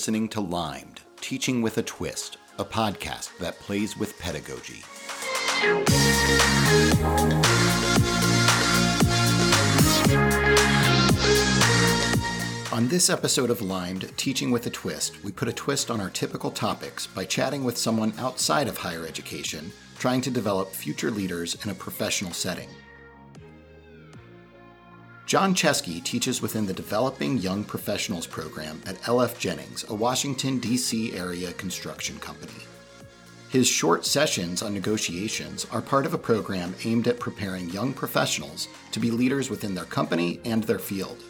listening to Limed, Teaching with a Twist, a podcast that plays with pedagogy. On this episode of Limed, Teaching with a Twist, we put a twist on our typical topics by chatting with someone outside of higher education, trying to develop future leaders in a professional setting. Jon Chesky teaches within the Developing Young Professionals program at LF Jennings, a Washington, D.C. area construction company. His short sessions on negotiations are part of a program aimed at preparing young professionals to be leaders within their company and their field.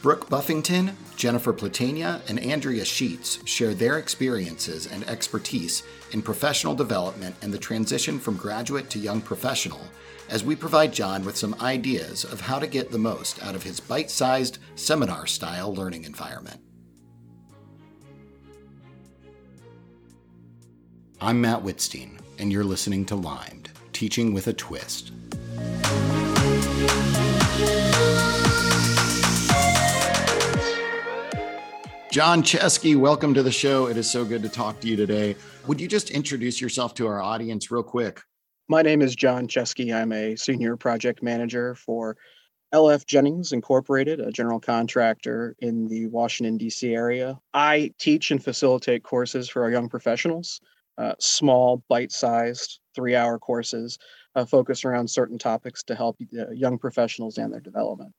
Brooke Buffington, Jennifer Platania, and Andrea Sheetz share their experiences and expertise in professional development and the transition from graduate to young professional as we provide Jon with some ideas of how to get the most out of his bite sized seminar style learning environment. I'm Matt Wittstein, and you're listening to Limed, Teaching with a Twist. Jon Chesky, welcome to the show. It is so good to talk to you today. Would you just introduce yourself to our audience real quick? My name is Jon Chesky. I'm a senior project manager for LF Jennings Incorporated, a general contractor in the Washington, D.C. area. I teach and facilitate courses for our young professionals, uh, small, bite sized, three hour courses uh, focused around certain topics to help uh, young professionals and their development.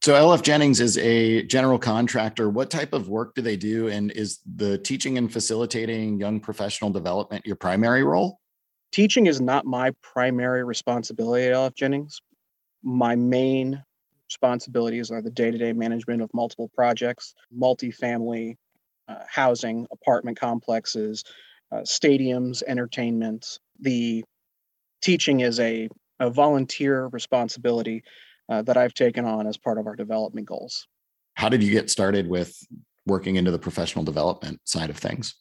So, LF Jennings is a general contractor. What type of work do they do? And is the teaching and facilitating young professional development your primary role? Teaching is not my primary responsibility at LF Jennings. My main responsibilities are the day-to-day management of multiple projects, multifamily uh, housing, apartment complexes, uh, stadiums, entertainment. The teaching is a, a volunteer responsibility uh, that I've taken on as part of our development goals. How did you get started with working into the professional development side of things?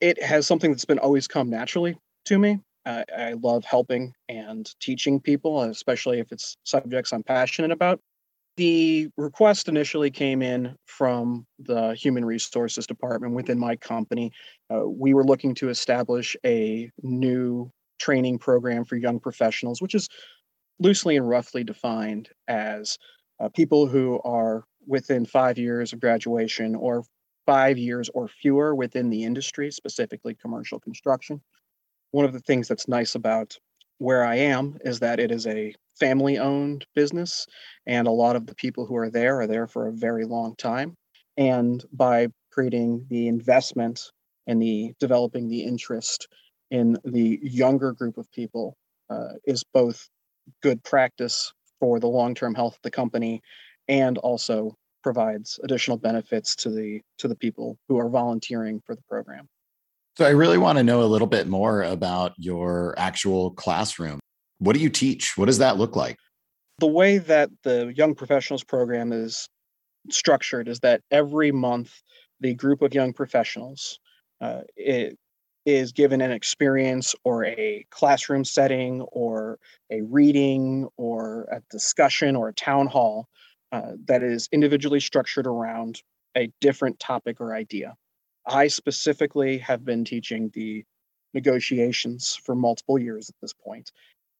It has something that's been always come naturally to me. I, I love helping and teaching people, especially if it's subjects I'm passionate about. The request initially came in from the human resources department within my company. Uh, we were looking to establish a new training program for young professionals, which is loosely and roughly defined as uh, people who are within five years of graduation or five years or fewer within the industry, specifically commercial construction one of the things that's nice about where I am is that it is a family owned business, and a lot of the people who are there are there for a very long time. And by creating the investment and the developing the interest in the younger group of people uh, is both good practice for the long term health of the company and also provides additional benefits to the to the people who are volunteering for the program. So I really want to know a little bit more about your actual classroom. What do you teach? What does that look like? The way that the Young Professionals program is structured is that every month the group of young professionals uh, is given an experience or a classroom setting or a reading or a discussion or a town hall uh, that is individually structured around a different topic or idea. I specifically have been teaching the negotiations for multiple years at this point.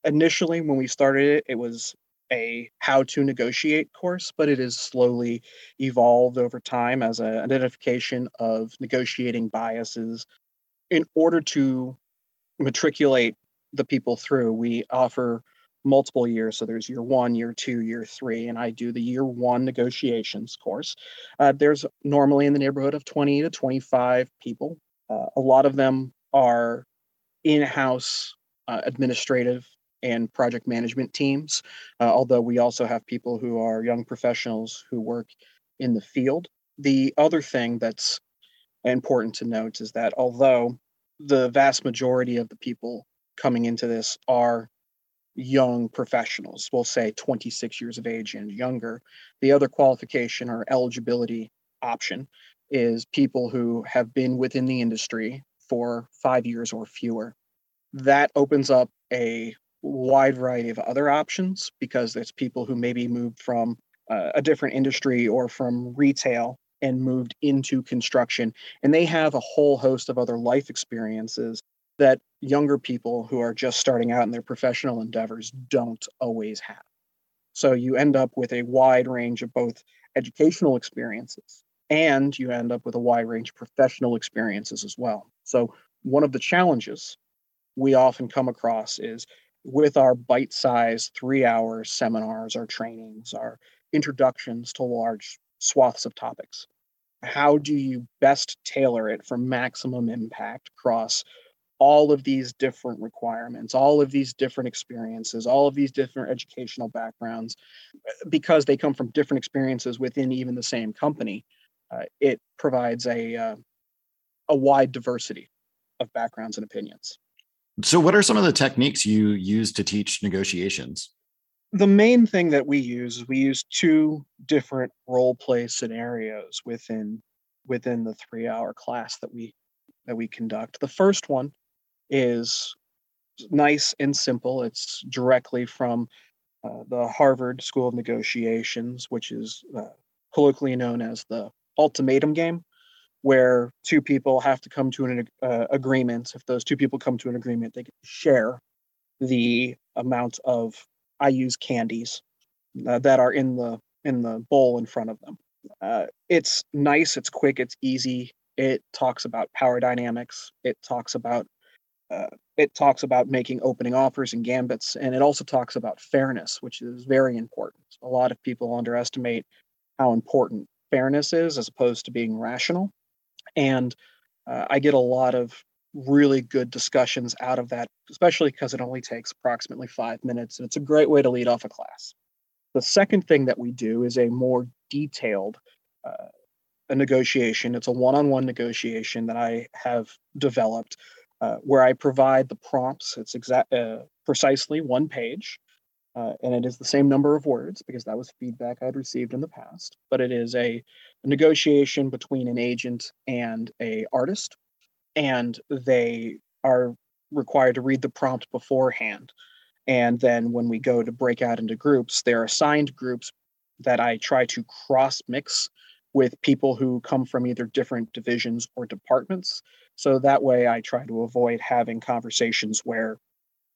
Initially, when we started it, it was a how to negotiate course, but it has slowly evolved over time as an identification of negotiating biases. In order to matriculate the people through, we offer multiple years. So there's year one, year two, year three, and I do the year one negotiations course. Uh, there's normally in the neighborhood of 20 to 25 people. Uh, a lot of them are in house uh, administrative and project management teams, uh, although we also have people who are young professionals who work in the field. The other thing that's important to note is that although the vast majority of the people coming into this are young professionals, we'll say 26 years of age and younger. The other qualification or eligibility option is people who have been within the industry for five years or fewer. That opens up a wide variety of other options because there's people who maybe moved from uh, a different industry or from retail and moved into construction. And they have a whole host of other life experiences that younger people who are just starting out in their professional endeavors don't always have. So you end up with a wide range of both educational experiences and you end up with a wide range of professional experiences as well. So one of the challenges we often come across is with our bite sized three hour seminars, our trainings, our introductions to large swaths of topics. How do you best tailor it for maximum impact across all of these different requirements, all of these different experiences, all of these different educational backgrounds, because they come from different experiences within even the same company? Uh, it provides a uh, a wide diversity of backgrounds and opinions. So, what are some of the techniques you use to teach negotiations? The main thing that we use is we use two different role play scenarios within within the three hour class that we that we conduct. The first one is nice and simple. It's directly from uh, the Harvard School of Negotiations, which is uh, colloquially known as the ultimatum game where two people have to come to an uh, agreement. If those two people come to an agreement, they can share the amount of I use candies uh, that are in the in the bowl in front of them. Uh, it's nice, it's quick, it's easy. It talks about power dynamics. It talks about uh, it talks about making opening offers and gambits, and it also talks about fairness, which is very important. A lot of people underestimate how important fairness is as opposed to being rational and uh, I get a lot of really good discussions out of that, especially because it only takes approximately five minutes, and it's a great way to lead off a class. The second thing that we do is a more detailed uh, a negotiation. It's a one-on-one negotiation that I have developed, uh, where I provide the prompts. It's exact uh, precisely one page, uh, and it is the same number of words because that was feedback I'd received in the past. But it is a, a negotiation between an agent and a artist, and they are required to read the prompt beforehand. And then when we go to break out into groups, they're assigned groups that I try to cross mix with people who come from either different divisions or departments. So that way I try to avoid having conversations where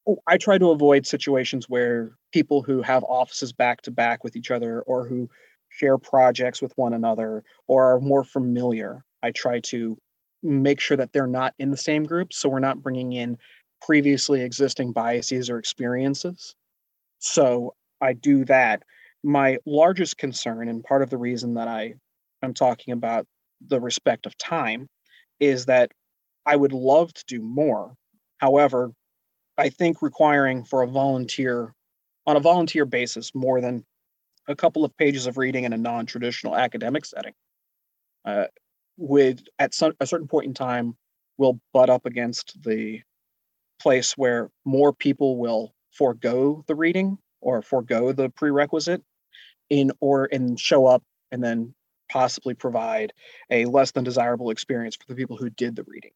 Oh, I try to avoid situations where people who have offices back to back with each other or who share projects with one another or are more familiar. I try to make sure that they're not in the same group. So we're not bringing in previously existing biases or experiences. So I do that. My largest concern, and part of the reason that I am talking about the respect of time, is that I would love to do more. However, I think requiring for a volunteer on a volunteer basis more than a couple of pages of reading in a non-traditional academic setting uh, would at some, a certain point in time will butt up against the place where more people will forego the reading or forego the prerequisite in order and show up and then possibly provide a less than desirable experience for the people who did the reading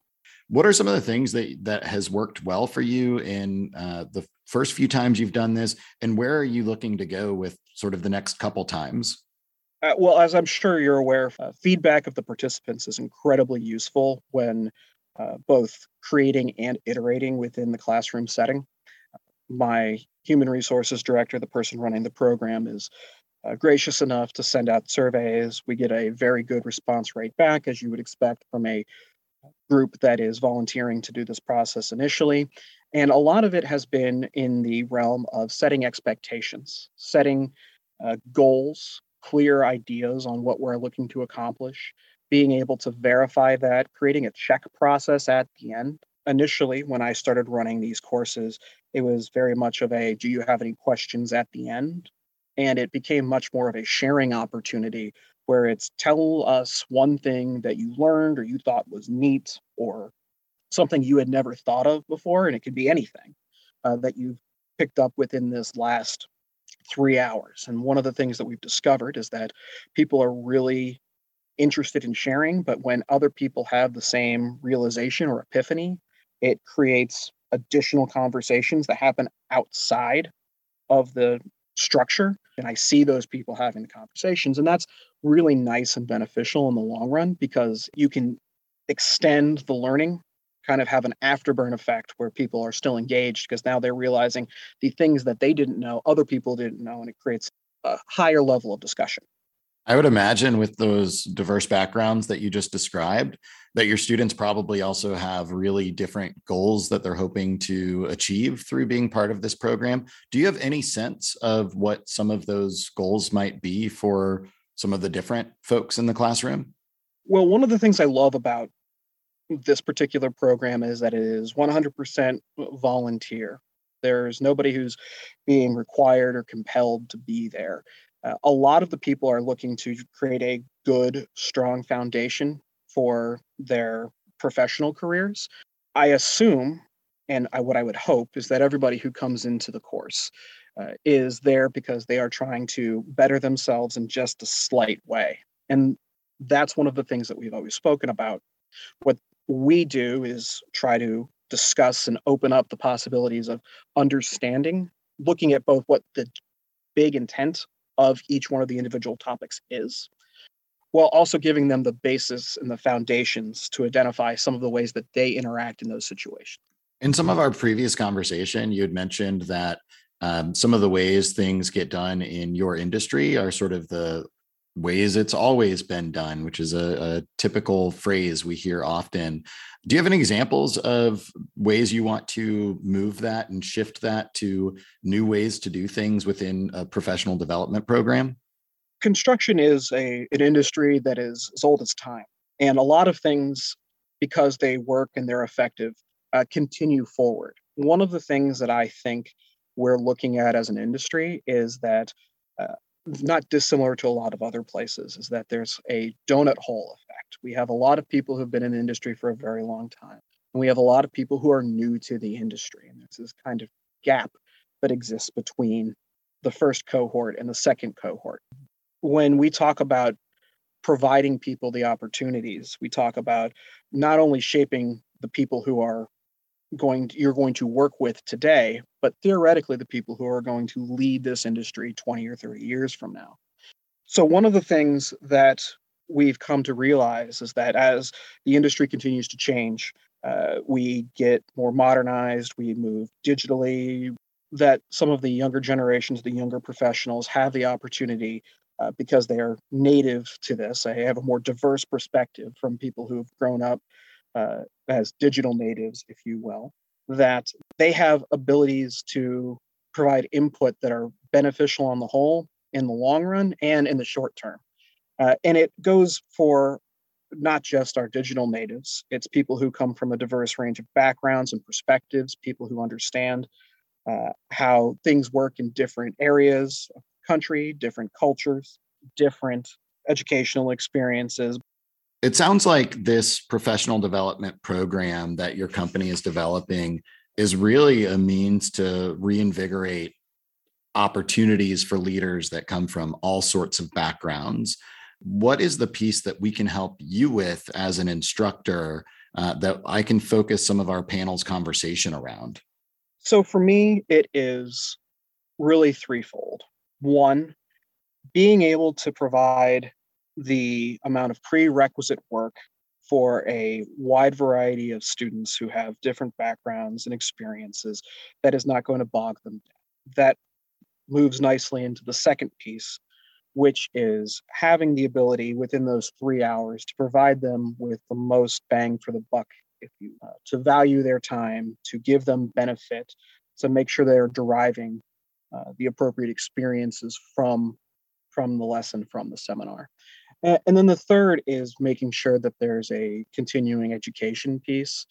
what are some of the things that that has worked well for you in uh, the first few times you've done this, and where are you looking to go with sort of the next couple times? Uh, well, as I'm sure you're aware, uh, feedback of the participants is incredibly useful when uh, both creating and iterating within the classroom setting. My human resources director, the person running the program, is uh, gracious enough to send out surveys. We get a very good response rate back, as you would expect from a group that is volunteering to do this process initially. And a lot of it has been in the realm of setting expectations, setting uh, goals, clear ideas on what we're looking to accomplish, being able to verify that, creating a check process at the end. Initially, when I started running these courses, it was very much of a do you have any questions at the end? And it became much more of a sharing opportunity where it's tell us one thing that you learned or you thought was neat or something you had never thought of before. And it could be anything uh, that you've picked up within this last three hours. And one of the things that we've discovered is that people are really interested in sharing, but when other people have the same realization or epiphany, it creates additional conversations that happen outside of the structure and I see those people having the conversations. And that's really nice and beneficial in the long run because you can extend the learning, kind of have an afterburn effect where people are still engaged because now they're realizing the things that they didn't know, other people didn't know, and it creates a higher level of discussion. I would imagine with those diverse backgrounds that you just described, that your students probably also have really different goals that they're hoping to achieve through being part of this program. Do you have any sense of what some of those goals might be for some of the different folks in the classroom? Well, one of the things I love about this particular program is that it is 100% volunteer. There's nobody who's being required or compelled to be there. Uh, a lot of the people are looking to create a good, strong foundation for their professional careers. I assume, and I, what I would hope, is that everybody who comes into the course uh, is there because they are trying to better themselves in just a slight way. And that's one of the things that we've always spoken about. What we do is try to discuss and open up the possibilities of understanding, looking at both what the big intent of each one of the individual topics is, while also giving them the basis and the foundations to identify some of the ways that they interact in those situations. In some of our previous conversation, you had mentioned that um, some of the ways things get done in your industry are sort of the ways it's always been done, which is a, a, typical phrase we hear often. Do you have any examples of ways you want to move that and shift that to new ways to do things within a professional development program? Construction is a an industry that is as old as time, and a lot of things, because they work and they're effective, uh, continue forward. One of the things that I think we're looking at as an industry is that uh, not dissimilar to a lot of other places is that there's a donut hole effect. We have a lot of people who've been in the industry for a very long time, and we have a lot of people who are new to the industry. And there's this kind of gap that exists between the first cohort and the second cohort. When we talk about providing people the opportunities, we talk about not only shaping the people who are going to, you're going to work with today, but theoretically the people who are going to lead this industry 20 or 30 years from now. So one of the things that we've come to realize is that as the industry continues to change, uh, we get more modernized, we move digitally, that some of the younger generations, the younger professionals have the opportunity uh, because they are native to this. They have a more diverse perspective from people who've grown up uh, as digital natives, if you will, that they have abilities to provide input that are beneficial on the whole in the long run and in the short term. Uh, and it goes for not just our digital natives, it's people who come from a diverse range of backgrounds and perspectives, people who understand uh, how things work in different areas of country, different cultures, different educational experiences, it sounds like this professional development program that your company is developing is really a means to reinvigorate opportunities for leaders that come from all sorts of backgrounds. What is the piece that we can help you with as an instructor uh, that I can focus some of our panel's conversation around? So, for me, it is really threefold. One, being able to provide the amount of prerequisite work for a wide variety of students who have different backgrounds and experiences that is not going to bog them down. That moves nicely into the second piece, which is having the ability within those three hours to provide them with the most bang for the buck, if you uh, to value their time, to give them benefit, to make sure they're deriving uh, the appropriate experiences from from the lesson from the seminar. And then the third is making sure that there's a continuing education piece.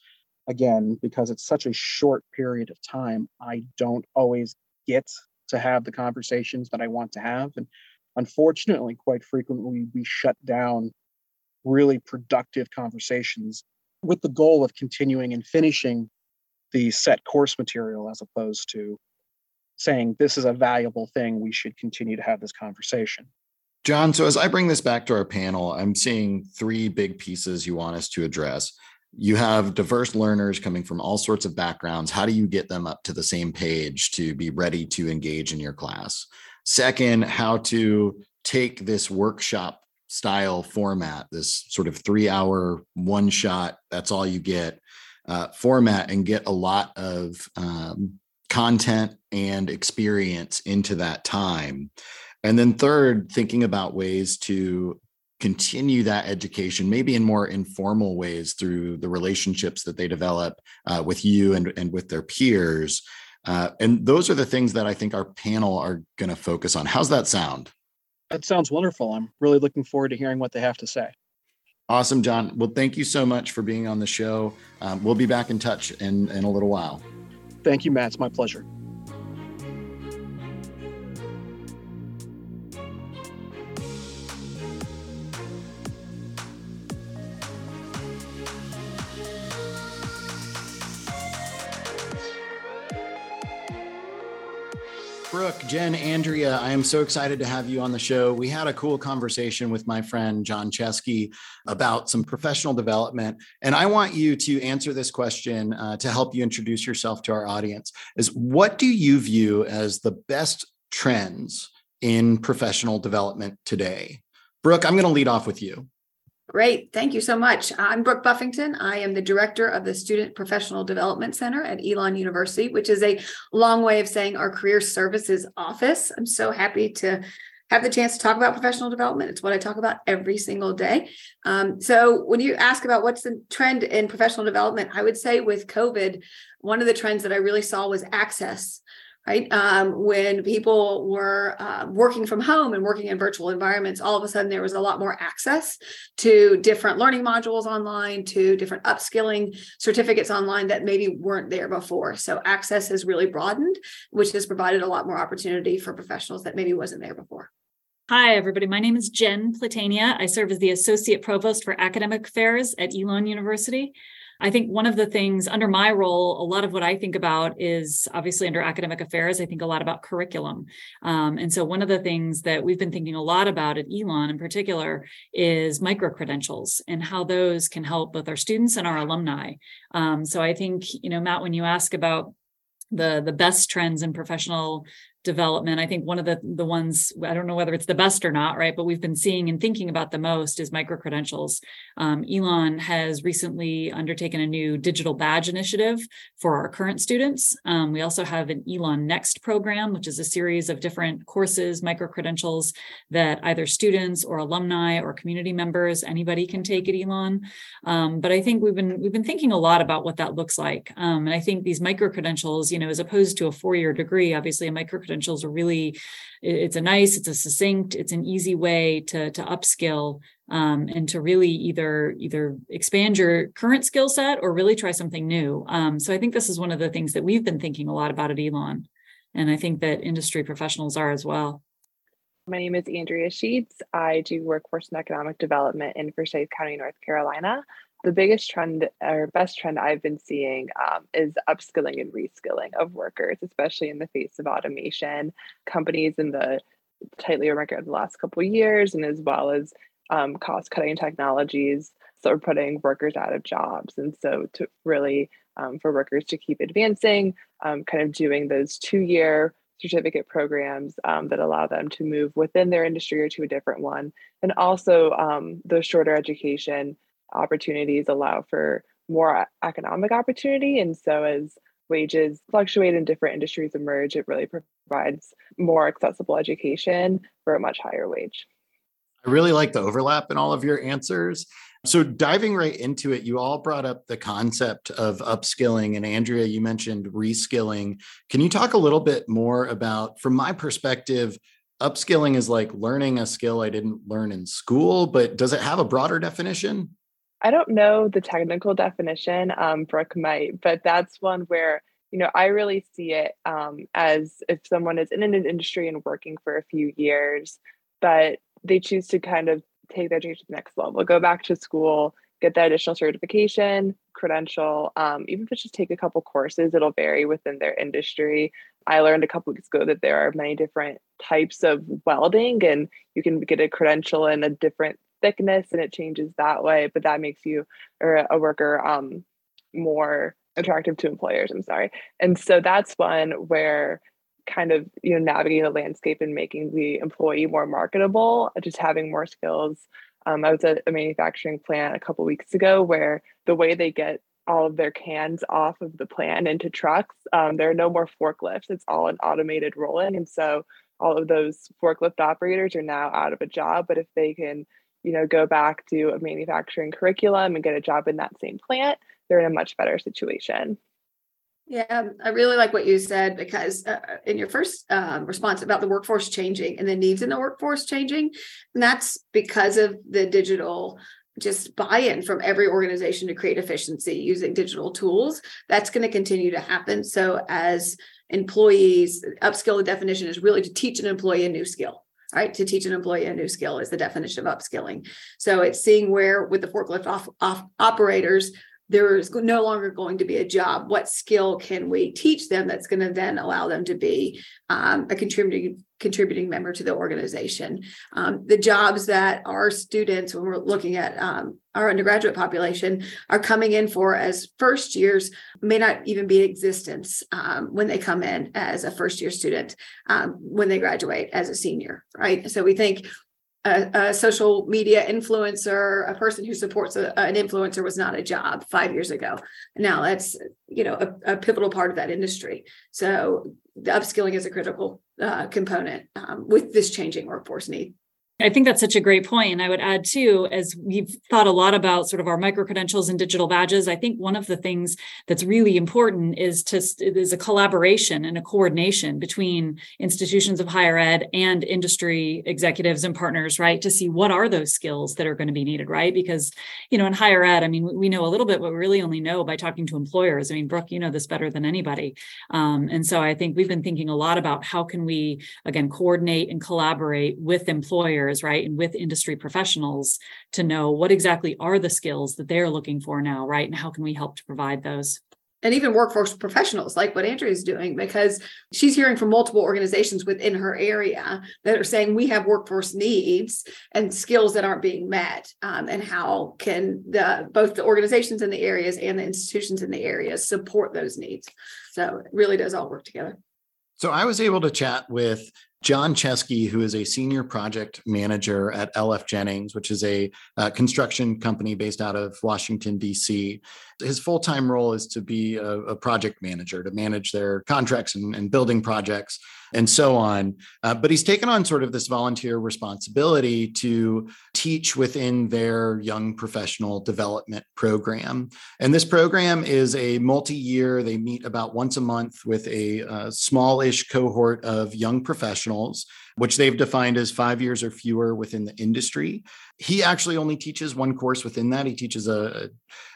Again, because it's such a short period of time, I don't always get to have the conversations that I want to have. And unfortunately, quite frequently, we shut down really productive conversations with the goal of continuing and finishing the set course material as opposed to saying this is a valuable thing we should continue to have this conversation Jon, so as I bring this back to our panel, I'm seeing three big pieces you want us to address. You have diverse learners coming from all sorts of backgrounds. How do you get them up to the same page to be ready to engage in your class? Second, how to take this workshop style format, this sort of three hour one shot, that's all you get uh, format, and get a lot of um, content and experience into that time. And then, third, thinking about ways to continue that education, maybe in more informal ways through the relationships that they develop uh, with you and, and with their peers. Uh, and those are the things that I think our panel are going to focus on. How's that sound? That sounds wonderful. I'm really looking forward to hearing what they have to say. Awesome, Jon. Well, thank you so much for being on the show. Um, we'll be back in touch in, in a little while. Thank you, Matt. It's my pleasure. Brooke, Jen, Andrea, I am so excited to have you on the show. We had a cool conversation with my friend Jon Chesky about some professional development. And I want you to answer this question uh, to help you introduce yourself to our audience is what do you view as the best trends in professional development today? Brooke, I'm going to lead off with you. Great. Thank you so much. I'm Brooke Buffington. I am the director of the Student Professional Development Center at Elon University, which is a long way of saying our career services office. I'm so happy to have the chance to talk about professional development. It's what I talk about every single day. Um, so, when you ask about what's the trend in professional development, I would say with COVID, one of the trends that I really saw was access right? Um, when people were uh, working from home and working in virtual environments, all of a sudden there was a lot more access to different learning modules online, to different upskilling certificates online that maybe weren't there before. So access has really broadened, which has provided a lot more opportunity for professionals that maybe wasn't there before. Hi, everybody. My name is Jen Platania. I serve as the Associate Provost for Academic Affairs at Elon University. I think one of the things under my role, a lot of what I think about is obviously under academic affairs, I think a lot about curriculum. Um, and so one of the things that we've been thinking a lot about at Elon in particular is micro credentials and how those can help both our students and our alumni. Um, so I think, you know, Matt, when you ask about the the best trends in professional development. I think one of the the ones I don't know whether it's the best or not, right? But we've been seeing and thinking about the most is micro credentials. Um, Elon has recently undertaken a new digital badge initiative for our current students. Um, we also have an Elon Next program, which is a series of different courses, micro credentials that either students or alumni or community members, anybody can take at Elon. Um, but I think we've been we've been thinking a lot about what that looks like. Um, and I think these micro credentials, you know, as opposed to a four year degree, obviously a micro credentials are really it's a nice it's a succinct it's an easy way to to upskill um, and to really either either expand your current skill set or really try something new. Um, so i think this is one of the things that we've been thinking a lot about at elon and i think that industry professionals are as well. My name is Andrea Sheetz. I do workforce and economic development in Forsyth County, North Carolina the biggest trend or best trend I've been seeing um, is upskilling and reskilling of workers, especially in the face of automation. Companies in the tightly market of the last couple years, and as well as um, cost cutting technologies, so are putting workers out of jobs. And so, to really um, for workers to keep advancing, um, kind of doing those two year certificate programs um, that allow them to move within their industry or to a different one, and also um, those shorter education opportunities allow for more economic opportunity. And so, as wages fluctuate and different industries emerge, it really provides more accessible education for a much higher wage. I really like the overlap in all of your answers. So, diving right into it, you all brought up the concept of upskilling. And Andrea, you mentioned reskilling. Can you talk a little bit more about, from my perspective, upskilling is like learning a skill I didn't learn in school, but does it have a broader definition? I don't know the technical definition, um, Brooke might, but that's one where, you know, I really see it um, as if someone is in an industry and working for a few years, but they choose to kind of take their education to the next level, go back to school, get that additional certification, credential, um, even if it's just take a couple courses, it'll vary within their industry. I learned a couple weeks ago that there are many different types of welding, and you can get a credential in a different thickness and it changes that way but that makes you or a worker um, more attractive to employers i'm sorry. And so that's one where kind of you know navigating the landscape and making the employee more marketable just having more skills. Um, i was at a manufacturing plant a couple weeks ago where the way they get all of their cans off of the plant into trucks um, there are no more forklifts. It's all an automated rolling and so all of those forklift operators are now out of a job but if they can you know go back to a manufacturing curriculum and get a job in that same plant they're in a much better situation yeah, I really like what you said because uh, uh, in your first um, response about the workforce changing and the needs in the workforce changing, and that's because of the digital just buy-in from every organization to create efficiency using digital tools. That's going to continue to happen. So as employees, upskill the definition is really to teach an employee a new skill right? To teach an employee a new skill is the definition of upskilling. So it's seeing where with the forklift off, off operators there is no longer going to be a job. What skill can we teach them that's going to then allow them to be um, a contributing contributing member to the organization? Um, the jobs that our students, when we're looking at um, our undergraduate population, are coming in for as first years may not even be in existence um, when they come in as a first year student um, when they graduate as a senior, right? So we think a, a, social media influencer, a person who supports a, an influencer was not a job five years ago. Now that's you know a, a pivotal part of that industry. So the upskilling is a critical uh, component um, with this changing workforce need. I think that's such a great point. And I would add too, as we've thought a lot about sort of our micro credentials and digital badges, I think one of the things that's really important is to is a collaboration and a coordination between institutions of higher ed and industry executives and partners, right? To see what are those skills that are going to be needed, right? Because, you know, in higher ed, I mean, we know a little bit, but we really only know by talking to employers. I mean, Brooke, you know this better than anybody. Um, and so I think we've been thinking a lot about how can we, again, coordinate and collaborate with employers right and with industry professionals to know what exactly are the skills that they're looking for now right and how can we help to provide those. And even workforce professionals like what Andrea is doing because she's hearing from multiple organizations within her area that are saying we have workforce needs and skills that aren't being met um, and how can the both the organizations in the areas and the institutions in the areas support those needs. So it really does all work together. So I was able to chat with Jon Chesky, who is a senior project manager at LF Jennings, which is a uh, construction company based out of Washington, D.C. His full time role is to be a, a, project manager, to manage their contracts and, and building projects and so on. Uh, but he's taken on sort of this volunteer responsibility to teach within their young professional development program. And this program is a multi year, they meet about once a month with a, uh, smallish cohort of young professionals which they've defined as five years or fewer within the industry. He actually only teaches one course within that. He teaches a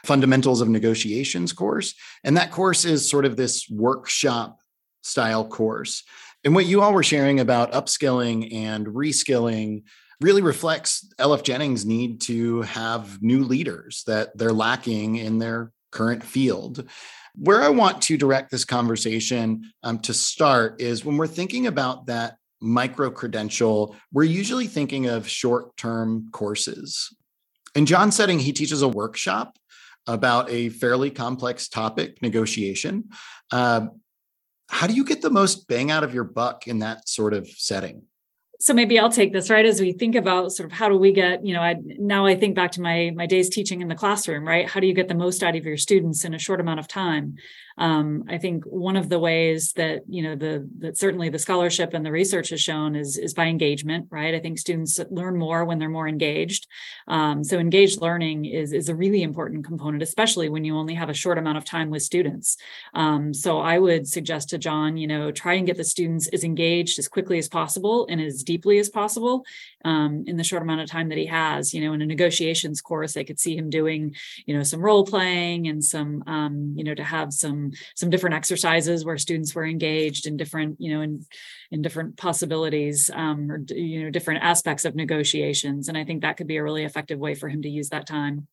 fundamentals of negotiations course. And that course is sort of this workshop style course. And what you all were sharing about upskilling and reskilling really reflects LF Jennings' need to have new leaders that they're lacking in their current field. Where I want to direct this conversation um, to start is when we're thinking about that micro credential, we're usually thinking of short term courses. In Jon's setting, he teaches a workshop about a fairly complex topic, negotiation. Uh, how do you get the most bang out of your buck in that sort of setting? so maybe I'll take this right as we think about sort of how do we get, you know, I now I think back to my my days teaching in the classroom, right? How do you get the most out of your students in a short amount of time? Um, I think one of the ways that you know the that certainly the scholarship and the research has shown is is by engagement, right? I think students learn more when they're more engaged. Um, so engaged learning is is a really important component, especially when you only have a short amount of time with students. Um, so I would suggest to Jon, you know, try and get the students as engaged as quickly as possible and as deeply as possible um, in the short amount of time that he has. You know, in a negotiations course, I could see him doing, you know, some role playing and some, um, you know, to have some some different exercises where students were engaged in different, you know, in in different possibilities um, or you know different aspects of negotiations. And I think that could be a really effective way for him to use that time.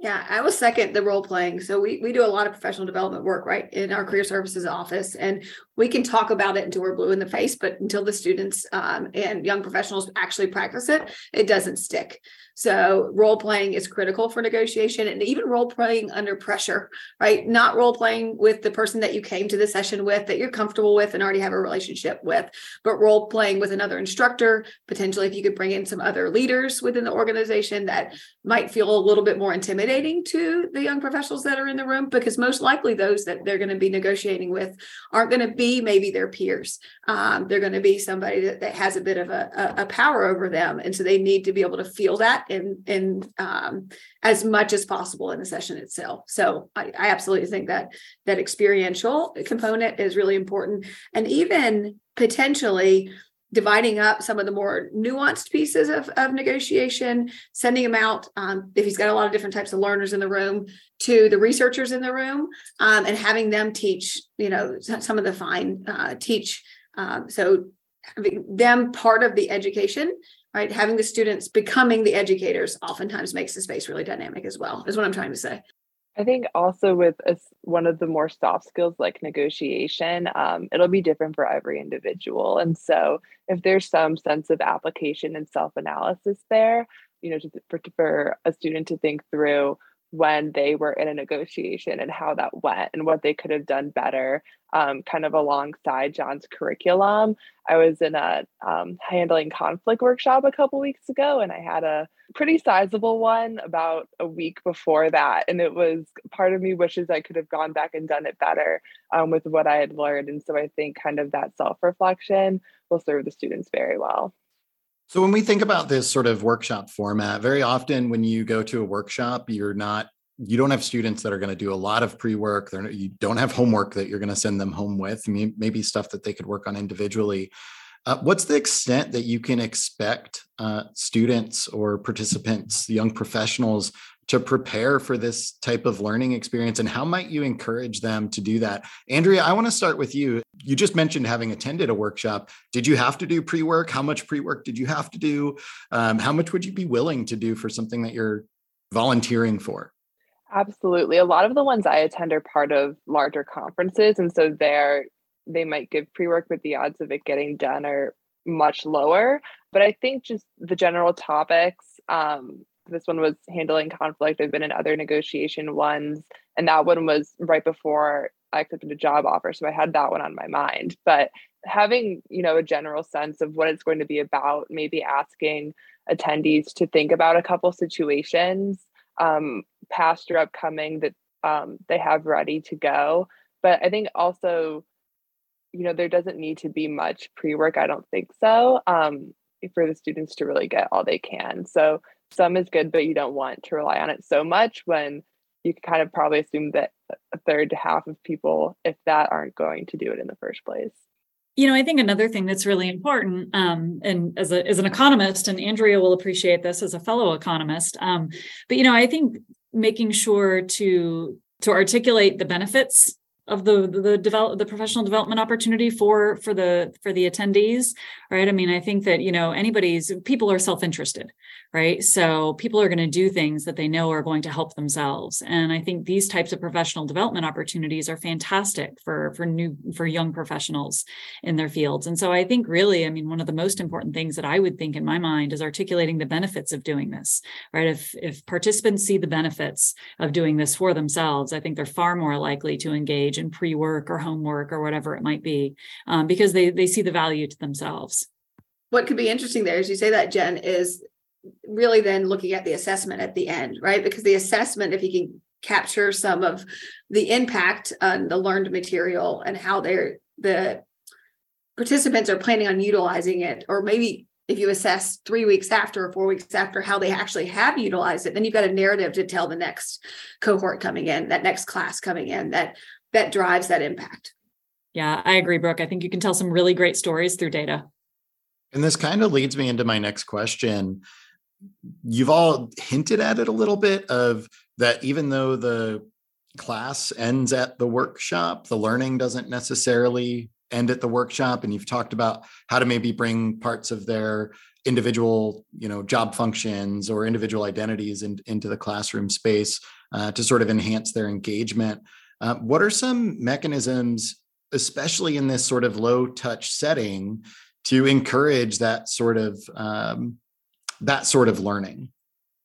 Yeah, I will second the role playing. So we we do a lot of professional development work, right, in our career services office, and we can talk about it until we're blue in the face, but until the students um, and young professionals actually practice it, it doesn't stick. So role playing is critical for negotiation and even role playing under pressure, right? Not role playing with the person that you came to the session with that you're comfortable with and already have a relationship with, but role playing with another instructor, potentially if you could bring in some other leaders within the organization that might feel a little bit more intimidating to the young professionals that are in the room, because most likely those that they're going to be negotiating with aren't going to be maybe their peers. Um, they're going to be somebody that, that has a bit of a, a, a power over them. And so they need to be able to feel that in in um, as much as possible in the session itself. So I, I absolutely think that that experiential component is really important, and even potentially dividing up some of the more nuanced pieces of, of negotiation, sending them out um, if he's got a lot of different types of learners in the room to the researchers in the room um, and having them teach, you know, some of the fine uh, teach. Um, so having them part of the education right? Having the students becoming the educators oftentimes makes the space really dynamic as well, is what I'm trying to say. I think also with a, one of the more soft skills like negotiation, um, it'll be different for every individual. And so if there's some sense of application and self analysis there, you know, to, for, for a student to think through when they were in a negotiation and how that went and what they could have done better, um, kind of alongside Jon's curriculum. I was in a um, handling conflict workshop a couple weeks ago, and I had a pretty sizable one about a week before that. And it was part of me wishes I could have gone back and done it better um, with what I had learned. And so I think kind of that self reflection will serve the students very well. So when we think about this sort of workshop format, very often when you go to a workshop, you're not you don't have students that are going to do a lot of pre-work. You don't have homework that you're going to send them home with. Maybe stuff that they could work on individually. Uh, what's the extent that you can expect uh, students or participants, young professionals, to prepare for this type of learning experience and how might you encourage them to do that? Andrea i want to start with you. You just mentioned having attended a workshop. Did you have to do pre-work? How much pre-work did you have to do? Um, how much would you be willing to do for something that you're volunteering for? Absolutely. A lot of the ones i attend are part of larger conferences and so they're they might give pre-work but the odds of it getting done are much lower. But i think just the general topics um, this one was handling conflict. I've been in other negotiation ones, and that one was right before I accepted a job offer. So I had that one on my mind. But having, you know, a general sense of what it's going to be about, maybe asking attendees to think about a couple situations, um, past or upcoming that um, they have ready to go. But I think also, you know, there doesn't need to be much pre-work. I don't think so. Um, for the students to really get all they can. So some is good, but you don't want to rely on it so much when you can kind of probably assume that a third to half of people, if that, aren't going to do it in the first place. You know, I think another thing that's really important, um, and as a as an economist, and Andrea will appreciate this as a fellow economist, um, but you know, I think making sure to to articulate the benefits of the the develop the professional development opportunity for for the for the attendees right? I mean i think that you know anybody's people are self-interested right? So people are going to do things that they know are going to help themselves. And i think these types of professional development opportunities are fantastic for for new for young professionals in their fields. And so i think really i mean one of the most important things that i would think in my mind is articulating the benefits of doing this right? If if participants see the benefits of doing this for themselves i think they're far more likely to engage in pre-work or homework or whatever it might be um, because they they see the value to themselves. What could be interesting there as you say that jen is really then looking at the assessment at the end right? Because the assessment if you can capture some of the impact on the learned material and how they're the participants are planning on utilizing it or maybe if you assess three weeks after or four weeks after how they actually have utilized it then you've got a narrative to tell the next cohort coming in that next class coming in that that drives that impact. Yeah, I agree, Brooke. I think you can tell some really great stories through data. And this kind of leads me into my next question. You've all hinted at it a little bit of that even though the class ends at the workshop, the learning doesn't necessarily end at the workshop and you've talked about how to maybe bring parts of their individual you know job functions or individual identities in, into the classroom space uh, to sort of enhance their engagement uh, what are some mechanisms especially in this sort of low touch setting to encourage that sort of um, that sort of learning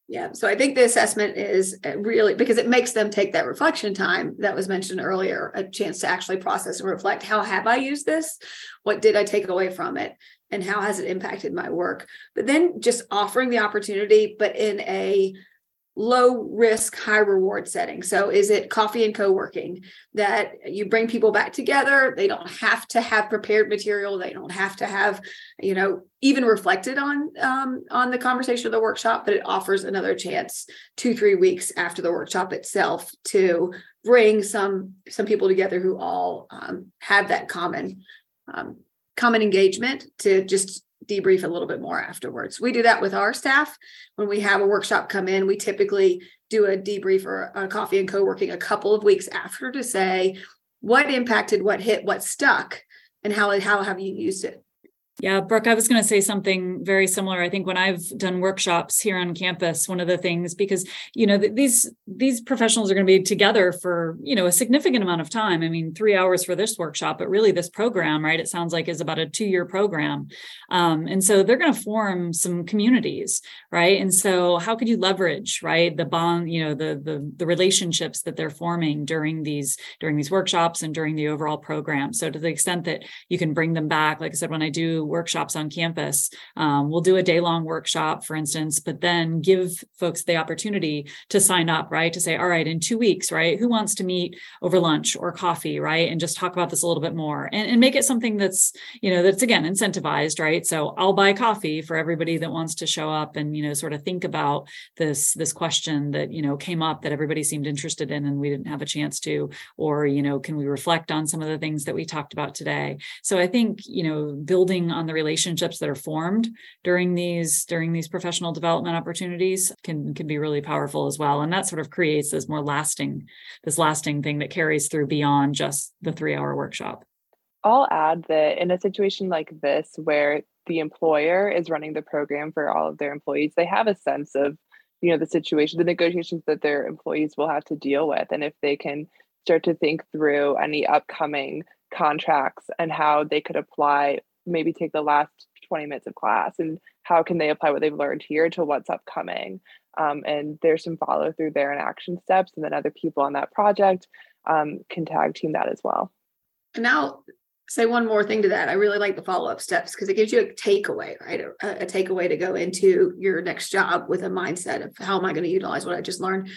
yeah. So I think the assessment is uh, really because it makes them take that reflection time that was mentioned earlier, a chance to actually process and reflect how have I used this? What did I take away from it? And how has it impacted my work? But then just offering the opportunity, but in a low risk high reward setting. So is it coffee and co-working that you bring people back together? They don't have to have prepared material. They don't have to have you know even reflected on um, on the conversation of the workshop but it offers another chance two three weeks after the workshop itself to bring some some people together who all um, have that common um, common engagement to just debrief a little bit more afterwards. We do that with our staff. When we have a workshop come in, we typically do a debrief or a coffee and co-working a couple of weeks after to say what impacted, what hit, what stuck, and how how have you used it. Yeah, Brooke, I was going to say something very similar. I think when I've done workshops here on campus, one of the things because you know these these professionals are going to be together for you know a significant amount of time. I mean, three hours for this workshop, but really this program, right? It sounds like is about a two year program, um, and so they're going to form some communities, right? And so how could you leverage right the bond, you know, the the the relationships that they're forming during these during these workshops and during the overall program? So to the extent that you can bring them back, like I said, when I do workshops on campus. Um, we'll do a day long workshop, for instance, but then give folks the opportunity to sign up, right? To say, all right, in two weeks, right? Who wants to meet over lunch or coffee, right? And just talk about this a little bit more and, and make it something that's, you know, that's again incentivized, right? So I'll buy coffee for everybody that wants to show up and, you know, sort of think about this, this question that, you know, came up that everybody seemed interested in and we didn't have a chance to, or, you know, can we reflect on some of the things that we talked about today? So I think, you know, building on the relationships that are formed during these during these professional development opportunities can can be really powerful as well. And that sort of creates this more lasting this lasting thing that carries through beyond just the 3 hour workshop. I'll add that in a situation like this where the employer is running the program for all of their employees they have a sense of you know the situation the negotiations that their employees will have to deal with. And if they can start to think through any upcoming contracts and how they could apply maybe take the last 20 minutes of class and how can they apply what they've learned here to what's upcoming. Um, and there's some follow through there and action steps and then other people on that project um, can tag team that as well. And now say one more thing to that. I really like the follow-up steps because it gives you a takeaway right? A, a takeaway to go into your next job with a mindset of how am i going to utilize what i just learned.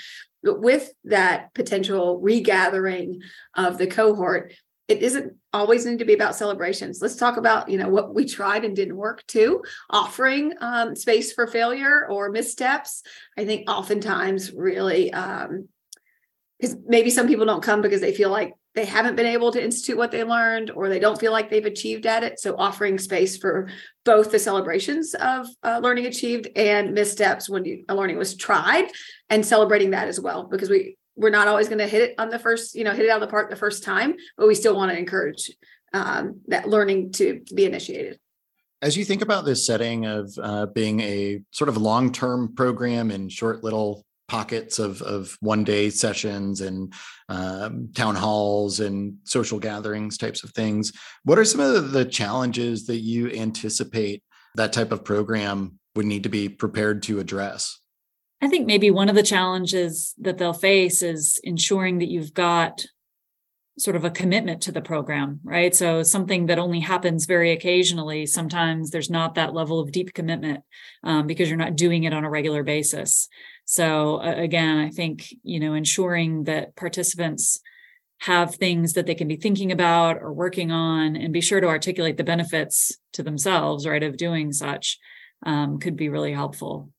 But with that potential regathering of the cohort it isn't always need to be about celebrations. Let's talk about you know what we tried and didn't work too offering um, space for failure or missteps i think oftentimes really um because maybe some people don't come because they feel like they haven't been able to institute what they learned or they don't feel like they've achieved at it. So offering space for both the celebrations of uh, learning achieved and missteps when you, a learning was tried and celebrating that as well because we we're not always going to hit it on the first, you know, hit it out of the park the first time, but we still want to encourage um, that learning to, be initiated. As you think about this setting of uh, being a sort of long term program in short little pockets of, of one day sessions and um, town halls and social gatherings types of things, what are some of the challenges that you anticipate that type of program would need to be prepared to address? I think maybe one of the challenges that they'll face is ensuring that you've got sort of a commitment to the program, right? So something that only happens very occasionally, sometimes there's not that level of deep commitment um, because you're not doing it on a regular basis. So uh, again, I think, you know, ensuring that participants have things that they can be thinking about or working on and be sure to articulate the benefits to themselves, right, of doing such um, could be really helpful.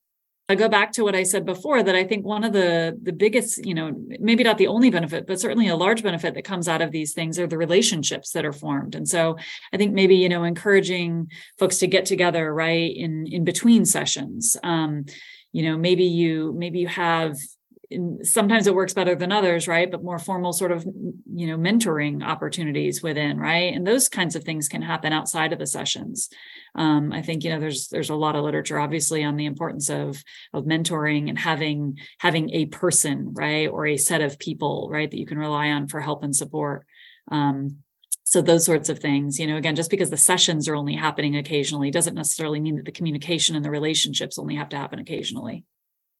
I go back to what I said before that I think one of the the biggest, you know, maybe not the only benefit, but certainly a large benefit that comes out of these things are the relationships that are formed. And so I think maybe, you know, encouraging folks to get together, right, in in between sessions. Um, you know, maybe you maybe you have sometimes it works better than others right? But more formal sort of you know mentoring opportunities within right? And those kinds of things can happen outside of the sessions. Um, i think you know there's there's a lot of literature obviously on the importance of of mentoring and having having a person right? Or a set of people right that you can rely on for help and support. Um, so those sorts of things you know again just because the sessions are only happening occasionally doesn't necessarily mean that the communication and the relationships only have to happen occasionally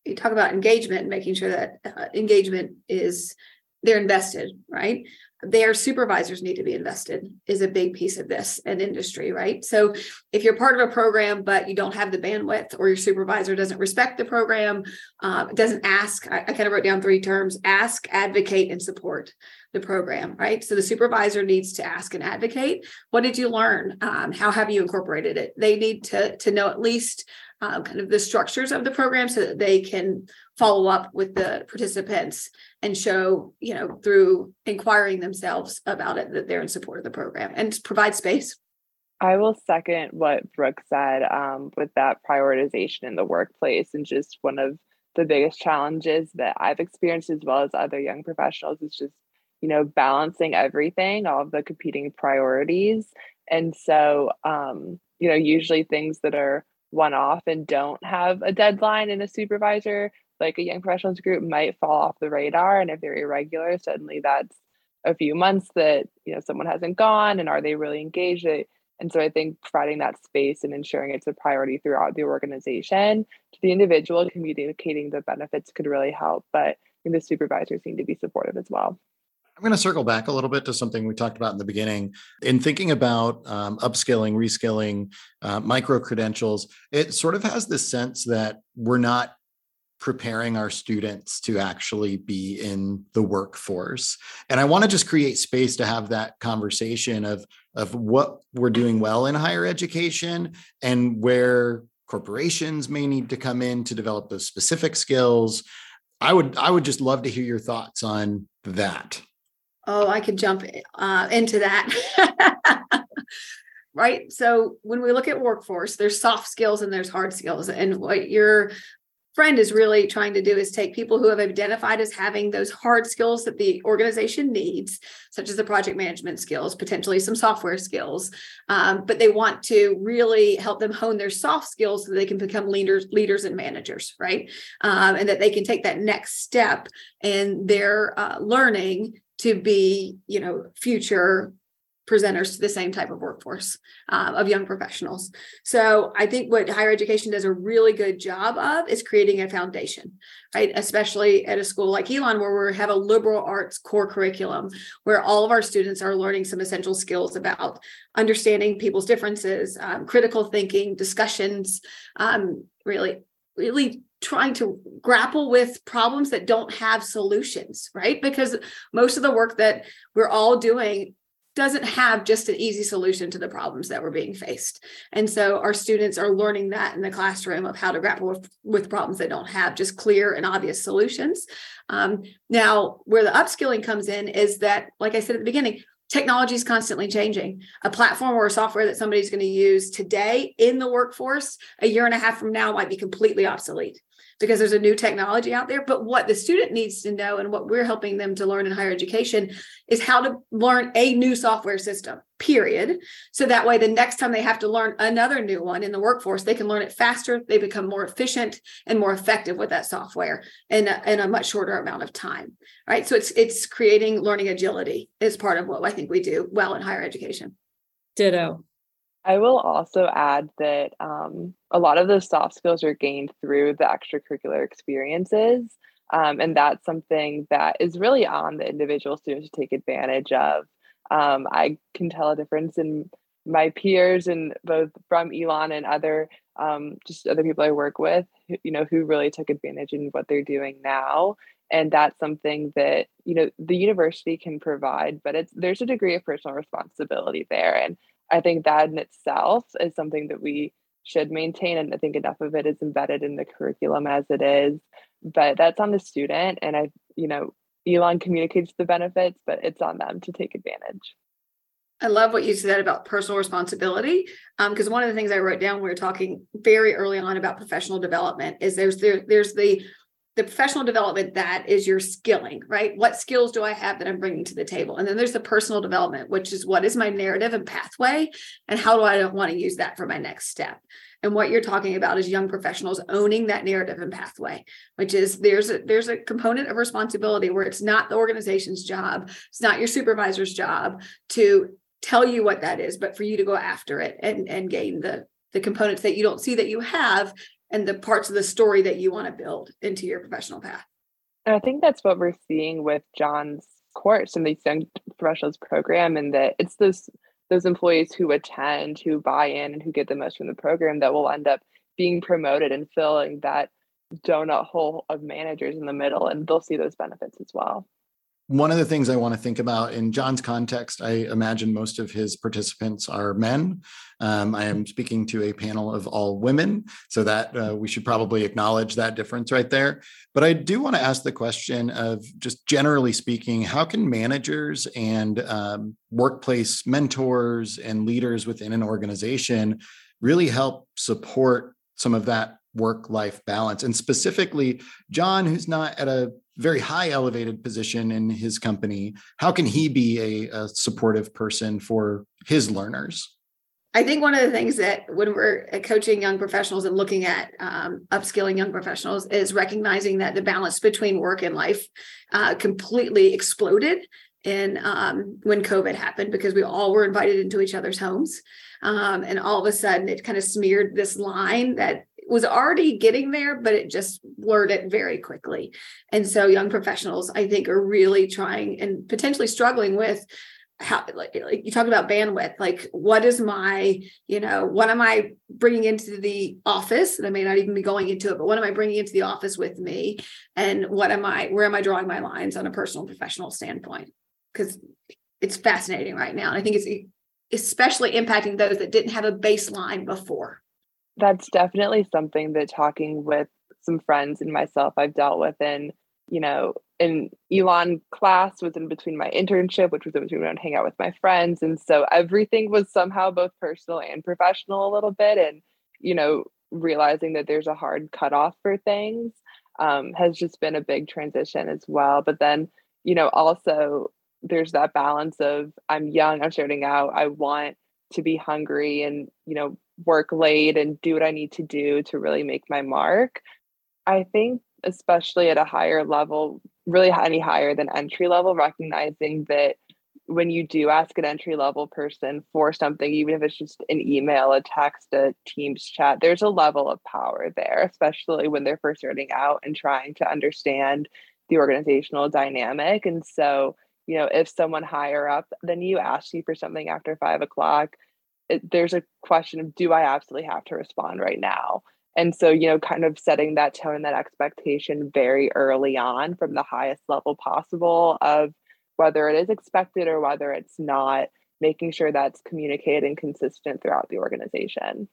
you talk about engagement and making sure that uh, engagement is they're invested right? Their supervisors need to be invested is a big piece of this and industry right? So if you're part of a program but you don't have the bandwidth or your supervisor doesn't respect the program uh, doesn't ask I, I kind of wrote down three terms ask advocate and support the program right? So the supervisor needs to ask and advocate. What did you learn? Um, how have you incorporated it? They need to to know at least uh, kind of the structures of the program so that they can follow up with the participants and show, you know, through inquiring themselves about it that they're in support of the program and provide space. I will second what Brooke said um, with that prioritization in the workplace and just one of the biggest challenges that I've experienced as well as other young professionals is just, you know, balancing everything, all of the competing priorities. And so, um, you know, usually things that are one off and don't have a deadline and a supervisor, like a young professionals group might fall off the radar. And if they're irregular, suddenly that's a few months that, you know, someone hasn't gone and are they really engaged? And so I think providing that space and ensuring it's a priority throughout the organization to the individual communicating the benefits could really help. But the supervisors need to be supportive as well. I'm going to circle back a little bit to something we talked about in the beginning. In thinking about um, upskilling, reskilling, uh, micro credentials, it sort of has this sense that we're not preparing our students to actually be in the workforce. And I want to just create space to have that conversation of, of what we're doing well in higher education and where corporations may need to come in to develop those specific skills. I would I would just love to hear your thoughts on that. Oh, I could jump uh, into that. right. So when we look at workforce, there's soft skills and there's hard skills. And what your friend is really trying to do is take people who have identified as having those hard skills that the organization needs, such as the project management skills, potentially some software skills, um, but they want to really help them hone their soft skills so they can become leaders, leaders and managers, right? Um, and that they can take that next step in their uh, learning to be, you know, future presenters to the same type of workforce um, of young professionals. So I think what higher education does a really good job of is creating a foundation, right? Especially at a school like Elon, where we have a liberal arts core curriculum, where all of our students are learning some essential skills about understanding people's differences, um, critical thinking, discussions, um, really, really trying to grapple with problems that don't have solutions, right? Because most of the work that we're all doing doesn't have just an easy solution to the problems that we're being faced. And so our students are learning that in the classroom of how to grapple with, with problems that don't have just clear and obvious solutions. Um, now, where the upskilling comes in is that, like I said at the beginning, technology is constantly changing. A platform or a software that somebody's going to use today in the workforce a year and a half from now might be completely obsolete because there's a new technology out there. But what the student needs to know and what we're helping them to learn in higher education is how to learn a new software system, period. So that way, the next time they have to learn another new one in the workforce, they can learn it faster, they become more efficient and more effective with that software in a, in a much shorter amount of time. Right. So it's it's creating learning agility is part of what I think we do well in higher education. Ditto. I will also add that um, a lot of those soft skills are gained through the extracurricular experiences. Um, and that's something that is really on the individual student to take advantage of. Um, I can tell a difference in my peers and both from Elon and other um, just other people I work with, you know, who really took advantage in what they're doing now. And that's something that, you know, the university can provide, but it's there's a degree of personal responsibility there. And I think that in itself is something that we should maintain. And I think enough of it is embedded in the curriculum as it is. But that's on the student. And I, you know, Elon communicates the benefits, but it's on them to take advantage. I love what you said about personal responsibility. Because um, one of the things I wrote down, we were talking very early on about professional development, is there's there, there's the the professional development that is your skilling right? What skills do i have that i'm bringing to the table? And then there's the personal development which is what is my narrative and pathway and how do i want to use that for my next step? And what you're talking about is young professionals owning that narrative and pathway which is there's a there's a component of responsibility where it's not the organization's job it's not your supervisor's job to tell you what that is but for you to go after it and and gain the the components that you don't see that you have and the parts of the story that you want to build into your professional path. And I think that's what we're seeing with Jon's course and the young professionals program, and that it's those those employees who attend, who buy in, and who get the most from the program that will end up being promoted and filling that donut hole of managers in the middle, and they'll see those benefits as well one of the things I want to think about in Jon's context, I imagine most of his participants are men. Um, I am speaking to a panel of all women, so that uh, we should probably acknowledge that difference right there. But I do want to ask the question of just generally speaking, how can managers and um, workplace mentors and leaders within an organization really help support some of that work life balance? And specifically, Jon, who's not at a very high elevated position in his company. How can he be a, a, supportive person for his learners? I think one of the things that when we're coaching young professionals and looking at um, upskilling young professionals is recognizing that the balance between work and life uh, completely exploded in um, when covid happened because we all were invited into each other's homes. Um, and all of a sudden it kind of smeared this line that was already getting there, but it just blurred it very quickly. And so young professionals, I think, are really trying and potentially struggling with how like, like you talk about bandwidth like what is my you know what am i bringing into the office? And i may not even be going into it but what am i bringing into the office with me? And what am i where am i drawing my lines on a personal professional standpoint? Because it's fascinating right now. And i think it's especially impacting those that didn't have a baseline before that's definitely something that talking with some friends and myself I've dealt with in, you know, in Elon class was in between my internship, which was in between when I hang out with my friends. And so everything was somehow both personal and professional a little bit. And, you know, realizing that there's a hard cutoff for things um, has just been a big transition as well. But then, you know, also there's that balance of I'm young, I'm starting out, I want to be hungry and, you know, work late and do what I need to do to really make my mark. I think, especially at a higher level, really any higher than entry level, recognizing that when you do ask an entry level person for something, even if it's just an email, a text, a Teams chat, there's a level of power there, especially when they're first starting out and trying to understand the organizational dynamic. And so, you know, if someone higher up than you asks you for something after five o'clock, it, there's a question of do I absolutely have to respond right now? And so, you know, kind of setting that tone that expectation very early on from the highest level possible of whether it is expected or whether it's not, making sure that's communicated and consistent throughout the organization.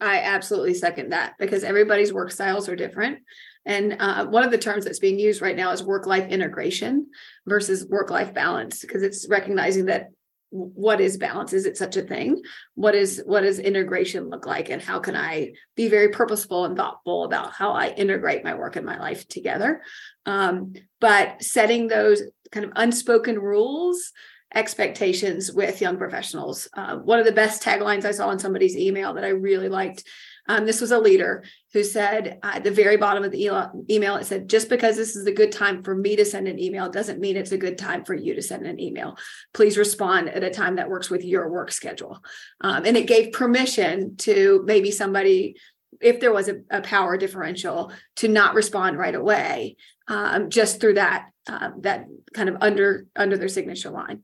I absolutely second that because everybody's work styles are different. And uh, one of the terms that's being used right now is work life integration versus work life balance because it's recognizing that what is balance? Is it such a thing? What is what does integration look like? And how can i be very purposeful and thoughtful about how i integrate my work and my life together? Um, but setting those kind of unspoken rules expectations with young professionals. Uh, one of the best taglines i saw in somebody's email that i really liked um, this was a leader who said uh, at the very bottom of the email, it said, just because this is a good time for me to send an email doesn't mean it's a good time for you to send an email. Please respond at a time that works with your work schedule. Um, and it gave permission to maybe somebody, if there was a, a power differential, to not respond right away, um, just through that uh, that kind of under under their signature line.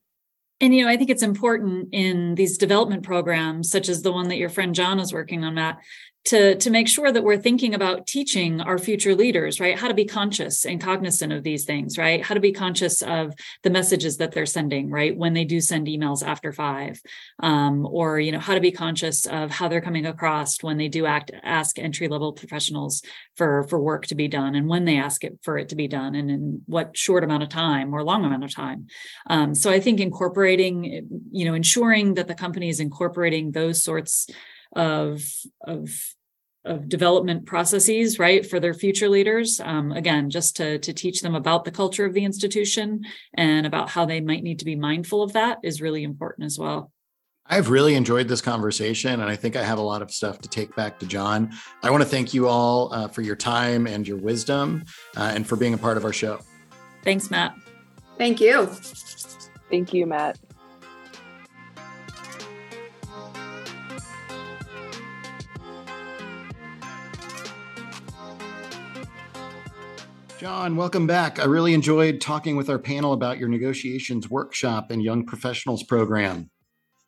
And you know, I think it's important in these development programs, such as the one that your friend Jon is working on, Matt, to to make sure that we're thinking about teaching our future leaders right? How to be conscious and cognizant of these things right? How to be conscious of the messages that they're sending right? When they do send emails after five um, or you know how to be conscious of how they're coming across when they do act ask entry level professionals for for work to be done and when they ask it for it to be done and in what short amount of time or long amount of time. Um, so i think incorporating you know ensuring that the company is incorporating those sorts of of of development processes right for their future leaders um, again just to to teach them about the culture of the institution and about how they might need to be mindful of that is really important as well I've really enjoyed this conversation, and I think I have a lot of stuff to take back to Jon. I want to thank you all uh, for your time and your wisdom uh, and for being a part of our show. Thanks, Matt. Thank you. Thank you, Matt. Jon, welcome back. I really enjoyed talking with our panel about your negotiations workshop and young professionals program.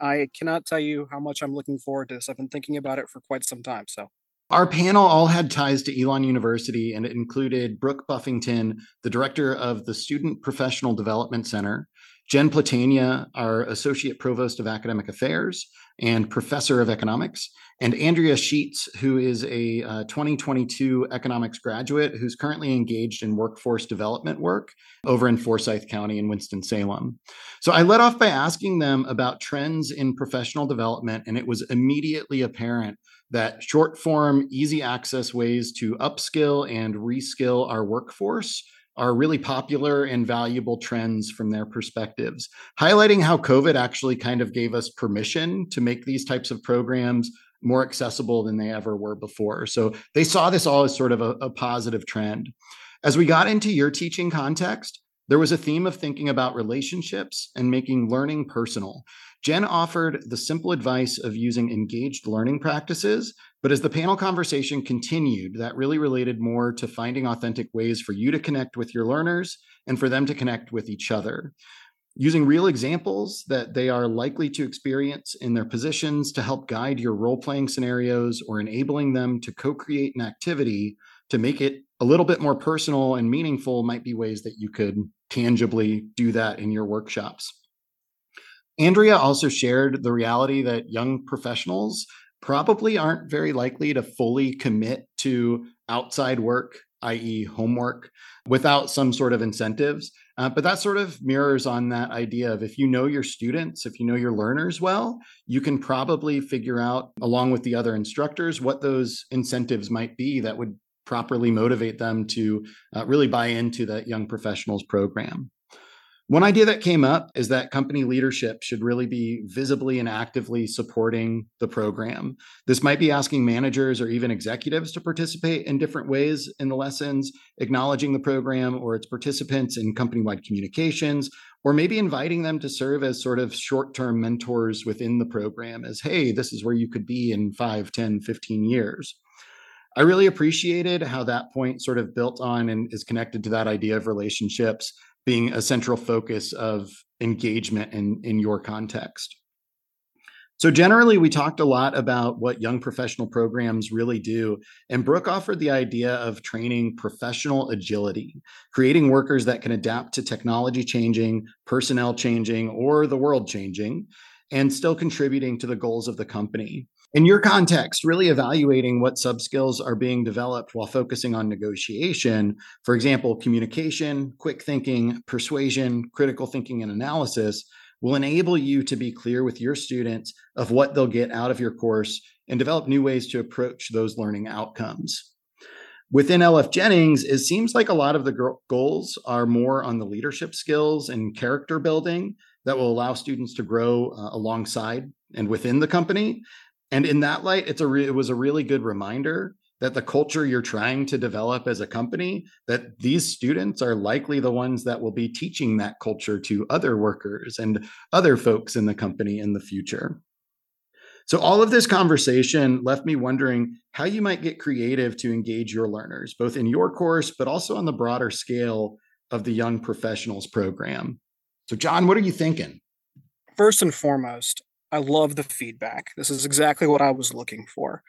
I cannot tell you how much I'm looking forward to this. I've been thinking about it for quite some time. So, our panel all had ties to Elon University, and it included Brooke Buffington, the director of the Student Professional Development Center, Jen Platania, our Associate Provost of Academic Affairs and Professor of Economics, and Andrea Sheetz, who is a uh, 2022 economics graduate who's currently engaged in workforce development work over in Forsyth County in Winston-Salem. So I led off by asking them about trends in professional development, and it was immediately apparent that short form, easy access ways to upskill and reskill our workforce are really popular and valuable trends from their perspectives, highlighting how COVID actually kind of gave us permission to make these types of programs more accessible than they ever were before. So they saw this all as sort of a, a positive trend. As we got into your teaching context, there was a theme of thinking about relationships and making learning personal. Jen offered the simple advice of using engaged learning practices but as the panel conversation continued, that really related more to finding authentic ways for you to connect with your learners and for them to connect with each other. Using real examples that they are likely to experience in their positions to help guide your role playing scenarios or enabling them to co create an activity to make it a little bit more personal and meaningful might be ways that you could tangibly do that in your workshops. Andrea also shared the reality that young professionals probably aren't very likely to fully commit to outside work, i.e., homework, without some sort of incentives. Uh, but that sort of mirrors on that idea of if you know your students, if you know your learners well, you can probably figure out, along with the other instructors, what those incentives might be that would properly motivate them to uh, really buy into that young professionals program. One idea that came up is that company leadership should really be visibly and actively supporting the program. This might be asking managers or even executives to participate in different ways in the lessons, acknowledging the program or its participants in company wide communications, or maybe inviting them to serve as sort of short term mentors within the program as, hey, this is where you could be in 5, 10, 15 years. I really appreciated how that point sort of built on and is connected to that idea of relationships being a central focus of engagement in, in your context. So, generally, we talked a lot about what young professional programs really do. And Brooke offered the idea of training professional agility, creating workers that can adapt to technology changing, personnel changing, or the world changing, and still contributing to the goals of the company in your context, really evaluating what sub skills are being developed while focusing on negotiation, for example, communication, quick thinking, persuasion, critical thinking, and analysis, will enable you to be clear with your students of what they'll get out of your course and develop new ways to approach those learning outcomes. Within LF Jennings, it seems like a lot of the goals are more on the leadership skills and character building that will allow students to grow uh, alongside and within the company and in that light, it's a re- it was a really good reminder that the culture you're trying to develop as a company that these students are likely the ones that will be teaching that culture to other workers and other folks in the company in the future. So all of this conversation left me wondering how you might get creative to engage your learners both in your course but also on the broader scale of the young professionals program. So Jon, what are you thinking? First and foremost, I love the feedback. This is exactly what I was looking for.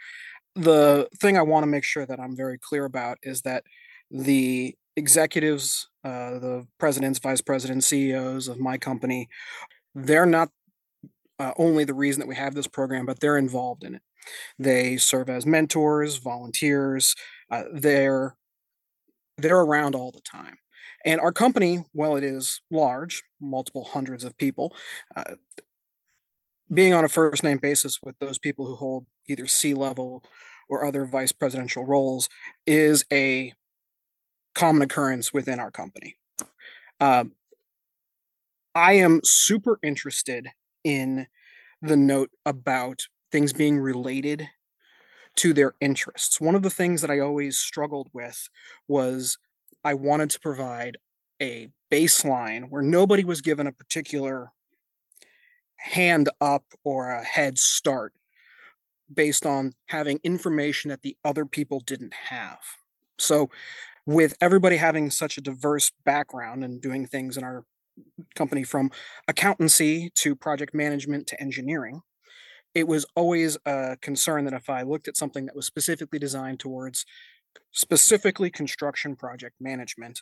The thing I want to make sure that I'm very clear about is that the executives, uh, the presidents, vice presidents, CEOs of my company, they're not uh, only the reason that we have this program, but they're involved in it. They serve as mentors, volunteers. Uh, they're they're around all the time. And our company, while it is large, multiple hundreds of people, uh, being on a first name basis with those people who hold either C level or other vice presidential roles is a common occurrence within our company. Uh, I am super interested in the note about things being related to their interests. One of the things that I always struggled with was I wanted to provide a baseline where nobody was given a particular hand up or a head start based on having information that the other people didn't have. So, with everybody having such a diverse background and doing things in our company from accountancy to project management to engineering, it was always a concern that if I looked at something that was specifically designed towards specifically construction project management,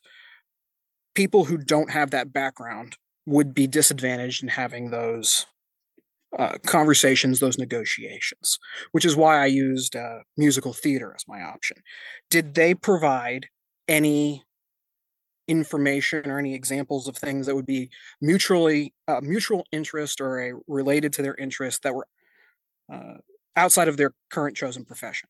people who don't have that background would be disadvantaged in having those uh, conversations, those negotiations, which is why I used uh, musical theater as my option. Did they provide any information or any examples of things that would be mutually uh, mutual interest or a, related to their interest that were uh, outside of their current chosen profession?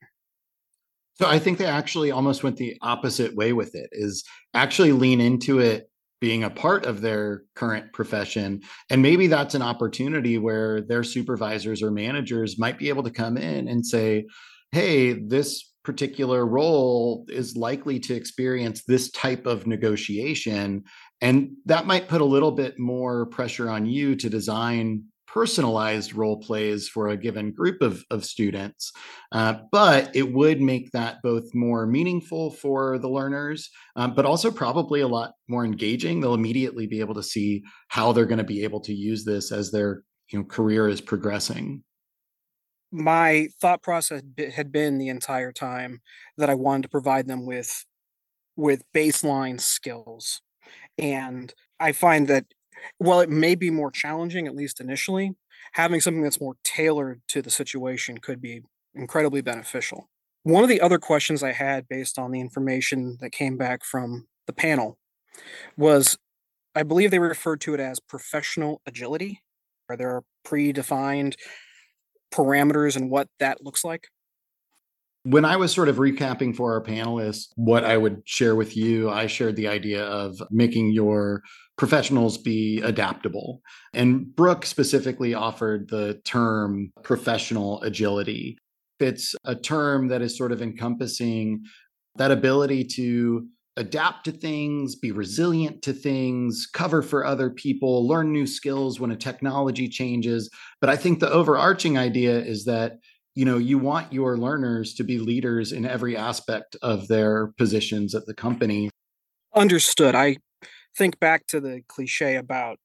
So I think they actually almost went the opposite way with it is actually lean into it being a part of their current profession. And maybe that's an opportunity where their supervisors or managers might be able to come in and say, hey, this particular role is likely to experience this type of negotiation. And that might put a little bit more pressure on you to design personalized role plays for a given group of, of students. Uh, but it would make that both more meaningful for the learners, um, but also probably a lot more engaging. They'll immediately be able to see how they're going to be able to use this as their you know, career is progressing. My thought process had been the entire time that I wanted to provide them with with baseline skills. And I find that while it may be more challenging, at least initially, having something that's more tailored to the situation could be incredibly beneficial. One of the other questions I had based on the information that came back from the panel was I believe they referred to it as professional agility. Are there predefined parameters and what that looks like? When I was sort of recapping for our panelists what I would share with you, I shared the idea of making your professionals be adaptable. And Brooke specifically offered the term professional agility. It's a term that is sort of encompassing that ability to adapt to things, be resilient to things, cover for other people, learn new skills when a technology changes. But I think the overarching idea is that you know you want your learners to be leaders in every aspect of their positions at the company understood i think back to the cliche about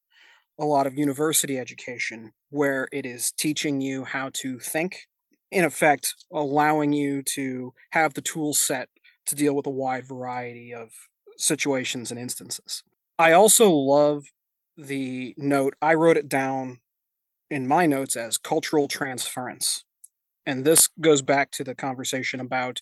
a lot of university education where it is teaching you how to think in effect allowing you to have the tool set to deal with a wide variety of situations and instances. I also love the note i wrote it down in my notes as cultural transference and this goes back to the conversation about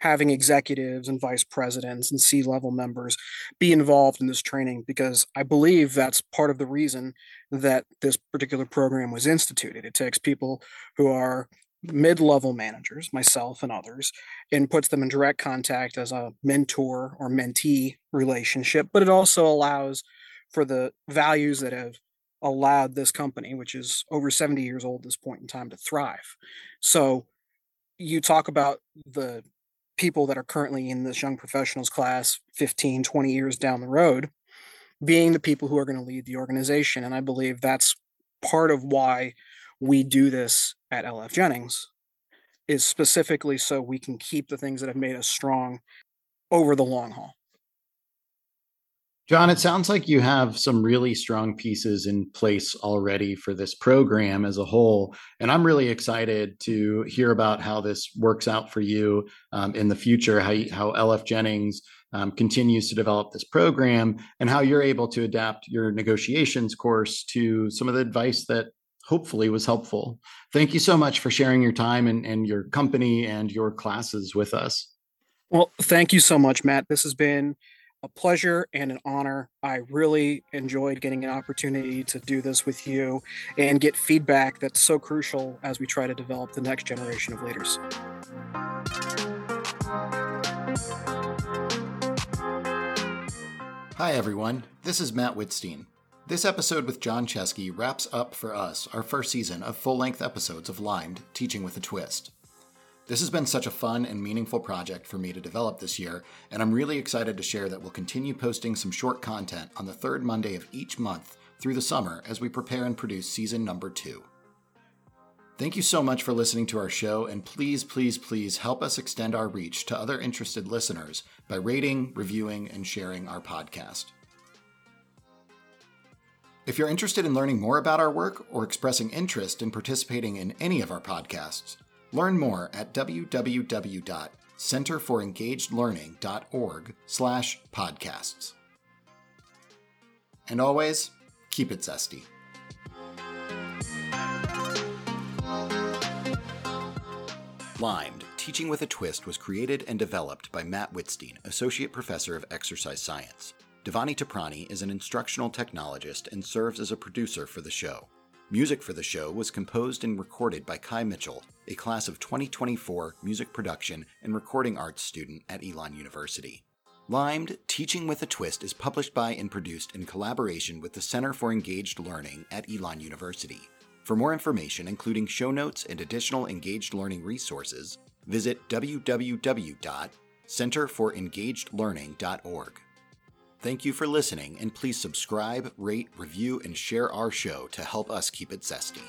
having executives and vice presidents and C level members be involved in this training because I believe that's part of the reason that this particular program was instituted. It takes people who are mid level managers, myself and others, and puts them in direct contact as a mentor or mentee relationship, but it also allows for the values that have allowed this company, which is over 70 years old at this point in time, to thrive. So you talk about the people that are currently in this young professionals class 15 20 years down the road being the people who are going to lead the organization and i believe that's part of why we do this at lf jennings is specifically so we can keep the things that have made us strong over the long haul Jon, it sounds like you have some really strong pieces in place already for this program as a whole. And I'm really excited to hear about how this works out for you um, in the future, how, how LF Jennings um, continues to develop this program, and how you're able to adapt your negotiations course to some of the advice that hopefully was helpful. Thank you so much for sharing your time and, and your company and your classes with us. Well, thank you so much, Matt. This has been a pleasure and an honor. I really enjoyed getting an opportunity to do this with you and get feedback that's so crucial as we try to develop the next generation of leaders. Hi, everyone. This is Matt Wittstein. This episode with Jon Chesky wraps up for us our first season of full length episodes of Limed Teaching with a Twist. This has been such a fun and meaningful project for me to develop this year, and I'm really excited to share that we'll continue posting some short content on the third Monday of each month through the summer as we prepare and produce season number two. Thank you so much for listening to our show, and please, please, please help us extend our reach to other interested listeners by rating, reviewing, and sharing our podcast. If you're interested in learning more about our work or expressing interest in participating in any of our podcasts, Learn more at www.centerforengagedlearning.org slash podcasts. And always, keep it zesty. Limed, Teaching with a Twist was created and developed by Matt Wittstein, Associate Professor of Exercise Science. Dhvani Toprani is an instructional technologist and serves as a producer for the show. Music for the show was composed and recorded by Kai Mitchell, a class of 2024 music production and recording arts student at Elon University. Limed Teaching with a Twist is published by and produced in collaboration with the Center for Engaged Learning at Elon University. For more information, including show notes and additional engaged learning resources, visit www.centerforengagedlearning.org. Thank you for listening, and please subscribe, rate, review, and share our show to help us keep it zesty.